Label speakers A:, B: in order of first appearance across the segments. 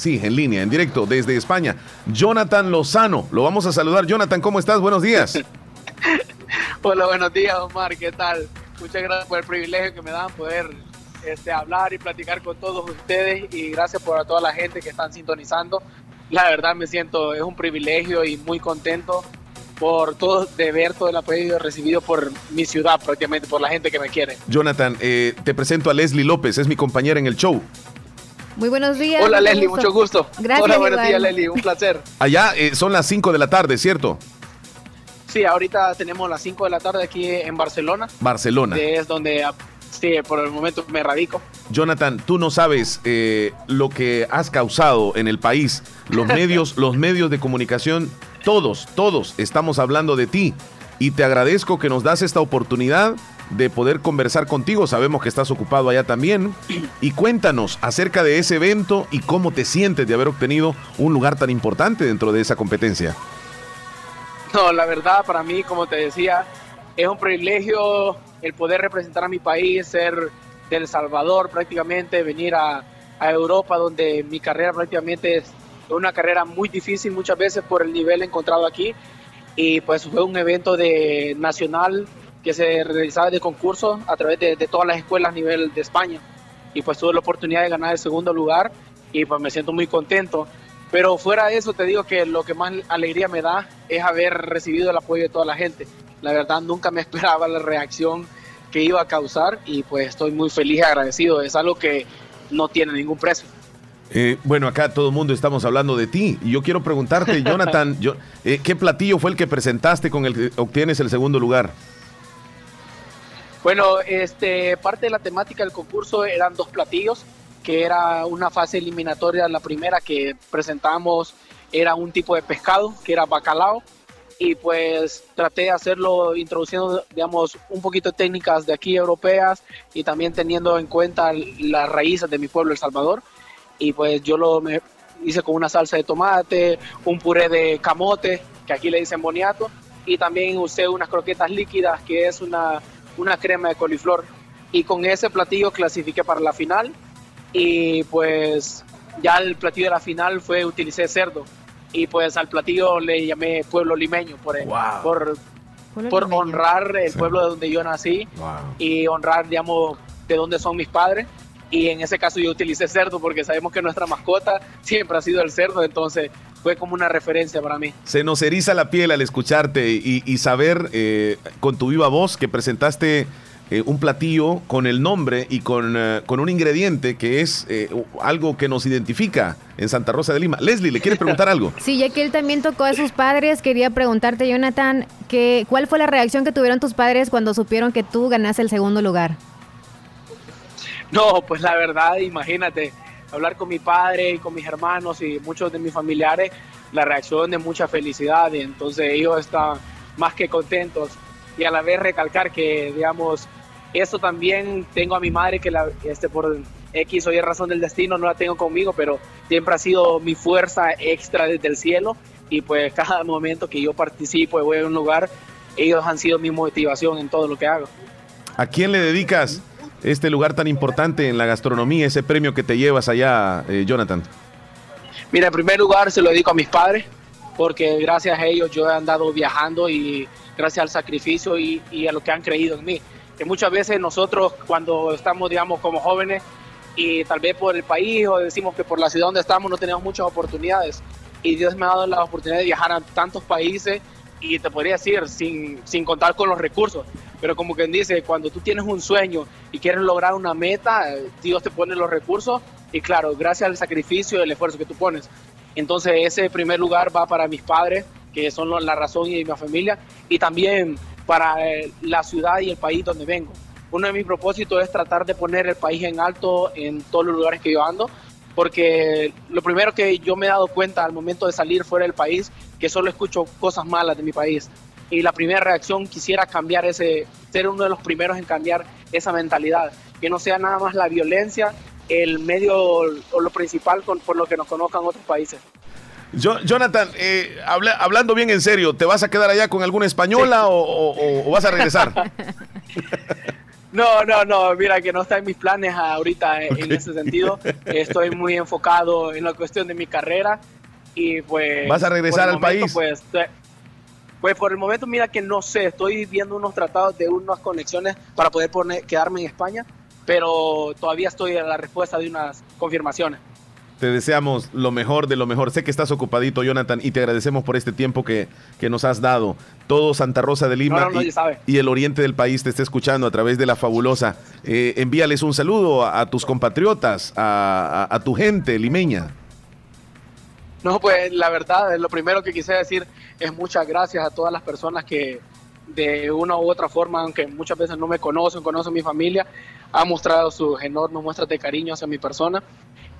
A: Sí, en línea, en directo, desde España. Jonathan Lozano, lo vamos a saludar. Jonathan, ¿cómo estás? Buenos días.
B: Hola, buenos días, Omar, ¿qué tal? Muchas gracias por el privilegio que me dan poder este, hablar y platicar con todos ustedes y gracias por a toda la gente que están sintonizando. La verdad me siento, es un privilegio y muy contento por todo, de ver todo el apoyo recibido por mi ciudad, prácticamente, por la gente que me quiere.
A: Jonathan, eh, te presento a Leslie López, es mi compañera en el show.
C: Muy buenos días.
B: Hola Leslie, mucho gusto.
C: Gracias.
B: Hola, buenos días Leslie, un placer.
A: Allá eh, son las 5 de la tarde, ¿cierto?
B: Sí, ahorita tenemos las 5 de la tarde aquí en Barcelona.
A: Barcelona.
B: Que es donde sí, por el momento me radico.
A: Jonathan, tú no sabes eh, lo que has causado en el país. Los medios, los medios de comunicación, todos, todos estamos hablando de ti. Y te agradezco que nos das esta oportunidad de poder conversar contigo. Sabemos que estás ocupado allá también. Y cuéntanos acerca de ese evento y cómo te sientes de haber obtenido un lugar tan importante dentro de esa competencia.
B: No, la verdad para mí, como te decía, es un privilegio el poder representar a mi país, ser de El Salvador prácticamente, venir a, a Europa donde mi carrera prácticamente es una carrera muy difícil muchas veces por el nivel encontrado aquí y pues fue un evento de nacional que se realizaba de concurso a través de, de, todas las escuelas a nivel de España y pues tuve la oportunidad de ganar el segundo lugar y pues me siento muy contento pero fuera de eso te digo que lo que más alegría me da es haber recibido el apoyo de toda la gente la verdad nunca me esperaba la reacción que iba a causar y pues estoy muy feliz y agradecido. Es algo que no tiene ningún precio.
A: Eh, bueno, acá todo el mundo estamos hablando de ti. Y yo quiero preguntarte, Jonathan, yo, eh, ¿qué platillo fue el que presentaste con el que obtienes el segundo lugar?
B: Bueno, este, parte de la temática del concurso eran dos platillos, que era una fase eliminatoria. La primera que presentamos era un tipo de pescado, que era bacalao, y pues traté de hacerlo introduciendo, digamos, un poquito de técnicas de aquí europeas y también teniendo en cuenta las raíces de mi pueblo, El Salvador. Y pues yo lo me hice con una salsa de tomate, un puré de camote, que aquí le dicen boniato, y también usé unas croquetas líquidas, que es una, una crema de coliflor. Y con ese platillo clasifiqué para la final. Y pues ya el platillo de la final fue utilicé cerdo. Y pues al platillo le llamé pueblo limeño por, el,
A: Wow.
B: por, por honrar el pueblo de donde yo nací. Y honrar, digamos, de dónde son mis padres. Y en ese caso yo utilicé cerdo porque sabemos que nuestra mascota siempre ha sido el cerdo, entonces fue como una referencia para mí.
A: Se nos eriza la piel al escucharte y, y saber eh, con tu viva voz que presentaste eh, un platillo con el nombre y con, eh, con un ingrediente que es eh, algo que nos identifica en Santa Rosa de Lima. Leslie, ¿le quieres preguntar algo?
C: Sí, ya que él también tocó a sus padres, quería preguntarte, Jonathan, que, ¿cuál fue la reacción que tuvieron tus padres cuando supieron que tú ganaste el segundo lugar?
B: No, pues la verdad, imagínate, hablar con mi padre y con mis hermanos y muchos de mis familiares, la reacción de mucha felicidad, y entonces ellos están más que contentos. Y a la vez recalcar que, digamos, eso también tengo a mi madre que la, este, por X o Y razón del destino no la tengo conmigo, pero siempre ha sido mi fuerza extra desde el cielo. Y pues cada momento que yo participo y voy a un lugar, ellos han sido mi motivación en todo lo que hago.
A: ¿A quién le dedicas este lugar tan importante en la gastronomía, ese premio que te llevas allá, eh, Jonathan?
B: Mira, en primer lugar se lo dedico a mis padres, porque gracias a ellos yo he andado viajando y gracias al sacrificio y, a lo que han creído en mí. Que muchas veces nosotros cuando estamos, digamos, como jóvenes y tal vez por el país o decimos que por la ciudad donde estamos no tenemos muchas oportunidades y Dios me ha dado la oportunidad de viajar a tantos países y te podría decir sin, sin contar con los recursos, pero como quien dice, cuando tú tienes un sueño y quieres lograr una meta, Dios te pone los recursos y claro, gracias al sacrificio y el esfuerzo que tú pones. Entonces ese primer lugar va para mis padres, que son la razón y mi familia, y también para eh, la ciudad y el país donde vengo. Uno de mis propósitos es tratar de poner el país en alto en todos los lugares que yo ando, porque lo primero que yo me he dado cuenta al momento de salir fuera del país, que solo escucho cosas malas de mi país. Y la primera reacción quisiera cambiar ese, ser uno de los primeros en cambiar esa mentalidad, que no sea nada más la violencia el medio o lo principal con, por lo que nos conozcan otros países.
A: Yo, Jonathan, eh, habla, hablando bien en serio, ¿te vas a quedar allá con alguna española sí. o, o, o, vas a regresar?
B: No, no, no, mira que no está en mis planes ahorita en ese sentido. Estoy muy enfocado en la cuestión de mi carrera y pues...
A: ¿Vas a regresar al país?
B: Pues, pues por el momento mira que no sé, estoy viendo unos tratados de unas conexiones para poder poner, quedarme en España, pero todavía estoy en la respuesta de unas confirmaciones.
A: Te deseamos lo mejor de lo mejor. Sé que estás ocupadito, Jonathan, y te agradecemos por este tiempo que, que nos has dado. Todo Santa Rosa de Lima y, el oriente del país te está escuchando a través de la fabulosa. Eh, envíales un saludo a, tus compatriotas, a, tu gente limeña.
B: No, pues la verdad, lo primero que quise decir es muchas gracias a todas las personas que de una u otra forma, aunque muchas veces no me conocen, conocen mi familia, han mostrado sus enormes muestras de cariño hacia mi persona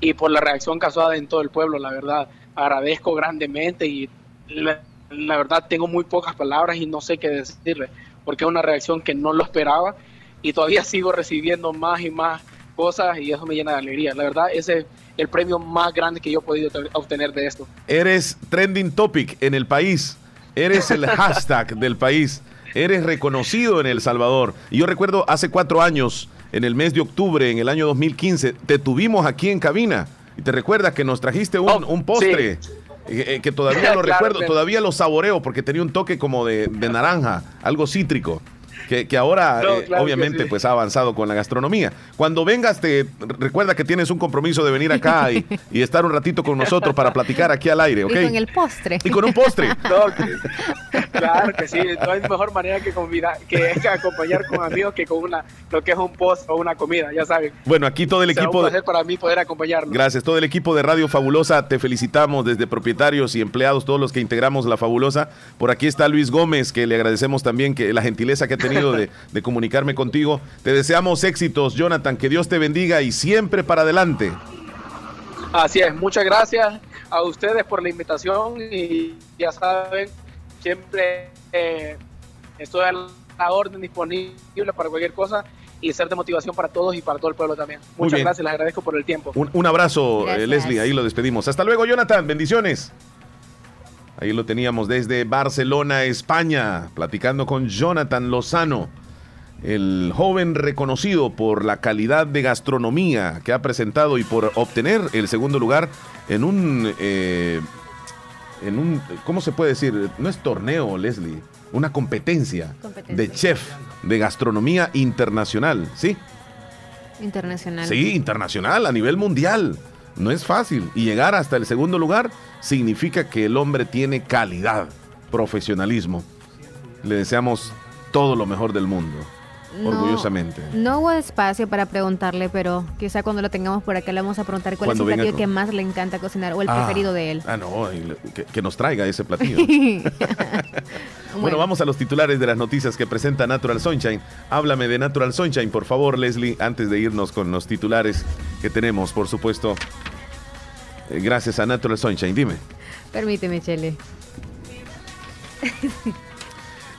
B: y por la reacción causada en todo el pueblo, la verdad, agradezco grandemente y la, verdad tengo muy pocas palabras y no sé qué decirle, porque es una reacción que no lo esperaba y todavía sigo recibiendo más y más cosas y eso me llena de alegría. La verdad, ese es el premio más grande que yo he podido obtener de esto.
A: Eres trending topic en el país, eres el hashtag del país, eres reconocido en El Salvador. Y yo recuerdo hace cuatro años, en el mes de octubre, en el año 2015, te tuvimos aquí en cabina. Y te recuerdas que nos trajiste un, oh, postre. Eh, eh, que todavía lo recuerdo, todavía lo saboreo porque tenía un toque como de, de naranja, algo cítrico que, ahora eh, obviamente pues ha avanzado con la gastronomía. Cuando vengas, te recuerda que tienes un compromiso de venir acá y, estar un ratito con nosotros para platicar aquí al aire, ¿ok? Y
C: con el postre.
A: Y con un postre.
B: claro que sí, no hay mejor manera que, que acompañar con amigos que con una, lo que es un post o una comida, ya saben.
A: Bueno, aquí todo el equipo...
B: Un para mí poder acompañarnos.
A: Gracias, todo el equipo de Radio Fabulosa, te felicitamos desde propietarios y empleados, todos los que integramos La Fabulosa. Por aquí está Luis Gómez, que le agradecemos también que la gentileza que ha tenido de, comunicarme contigo. Te deseamos éxitos, Jonathan, que Dios te bendiga y siempre para adelante.
B: Así es, muchas gracias a ustedes por la invitación y ya saben, siempre eh, estoy a la orden disponible para cualquier cosa y ser de motivación para todos y para todo el pueblo también. Muchas gracias, les agradezco por el tiempo.
A: Un, abrazo, eh, Leslie, ahí lo despedimos. Hasta luego, Jonathan, bendiciones. Ahí lo teníamos desde Barcelona, España, platicando con Jonathan Lozano, el joven reconocido por la calidad de gastronomía que ha presentado y por obtener el segundo lugar en un, eh, en un, ¿cómo se puede decir? No es torneo, Leslie, una competencia, de chef de gastronomía internacional, ¿sí?
C: Internacional.
A: Sí, internacional, a nivel mundial. No es fácil. Y llegar hasta el segundo lugar significa que el hombre tiene calidad, profesionalismo. Le deseamos todo lo mejor del mundo. Orgullosamente.
C: No hubo espacio para preguntarle, pero quizá cuando lo tengamos por acá le vamos a preguntar cuál es el platillo que más le encanta cocinar o el ah, preferido de él.
A: Ah, no, que, nos traiga ese platillo. bueno. vamos a los titulares de las noticias que presenta Natural Sunshine. Háblame de Natural Sunshine, por favor, Leslie, antes de irnos con los titulares que tenemos, por supuesto. Eh, gracias a Natural Sunshine. Dime.
C: Permíteme, Chele.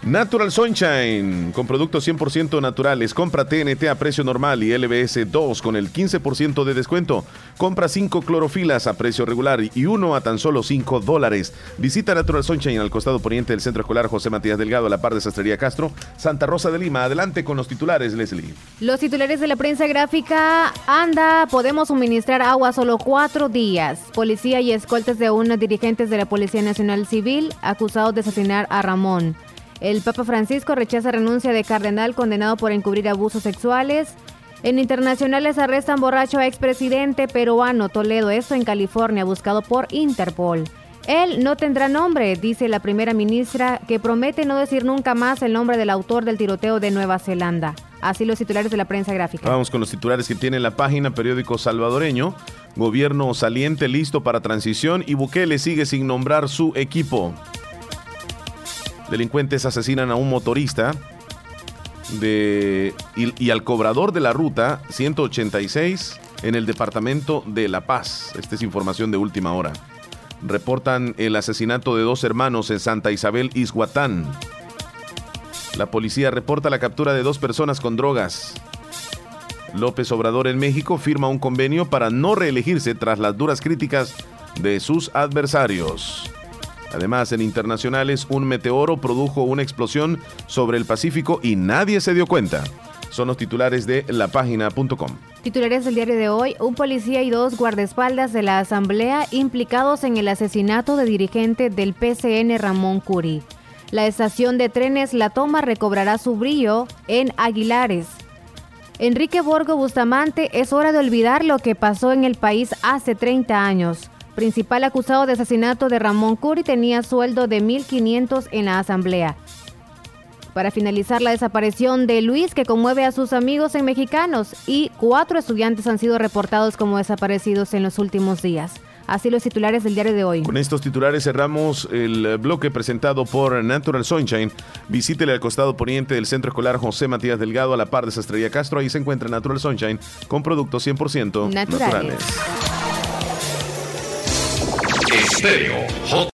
A: Natural Sunshine, con productos 100% naturales. Compra TNT a precio normal y LBS 2 con el 15% de descuento. Compra 5 clorofilas a precio regular y uno a tan solo 5 dólares. Visita Natural Sunshine al costado poniente del Centro Escolar José Matías Delgado, a la par de Sastrería Castro, Santa Rosa de Lima. Adelante con los titulares, Leslie.
C: Los titulares de la prensa gráfica. Anda, podemos suministrar agua solo cuatro días. Policía y escoltas de unos dirigentes de la Policía Nacional Civil acusados de asesinar a Ramón. El Papa Francisco rechaza renuncia de cardenal condenado por encubrir abusos sexuales. En internacionales arrestan borracho a expresidente peruano Toledo, esto en California, buscado por Interpol. Él no tendrá nombre, dice la primera ministra, que promete no decir nunca más el nombre del autor del tiroteo de Nueva Zelanda. Así los titulares de la prensa gráfica.
A: Vamos con los titulares que tiene la página periódico salvadoreño. Gobierno saliente listo para transición y Bukele sigue sin nombrar su equipo. Delincuentes asesinan a un motorista de, y, al cobrador de la ruta 186 en el departamento de La Paz. Esta es información de última hora. Reportan el asesinato de dos hermanos en Santa Isabel, Ishuatán. La policía reporta la captura de dos personas con drogas. López Obrador en México firma un convenio para no reelegirse tras las duras críticas de sus adversarios. Además, en internacionales, un meteoro produjo una explosión sobre el Pacífico y nadie se dio cuenta. Son los titulares de la página.com.
C: Titulares del diario de hoy, un policía y dos guardaespaldas de la Asamblea implicados en el asesinato de dirigente del PCN Ramón Curi. La estación de trenes La Toma recobrará su brillo en Aguilares. Enrique Borgo Bustamante, es hora de olvidar lo que pasó en el país hace 30 años. Principal acusado de asesinato de Ramón Curi tenía sueldo de 1.500 en la Asamblea. Para finalizar, la desaparición de Luis que conmueve a sus amigos en mexicanos y cuatro estudiantes han sido reportados como desaparecidos en los últimos días. Así los titulares del diario de hoy.
A: Con estos titulares cerramos el bloque presentado por Natural Sunshine. Visítele al costado poniente del Centro Escolar José Matías Delgado a la par de Estrella Castro. Ahí se encuentra Natural Sunshine con productos 100% naturales. naturales. ステレオ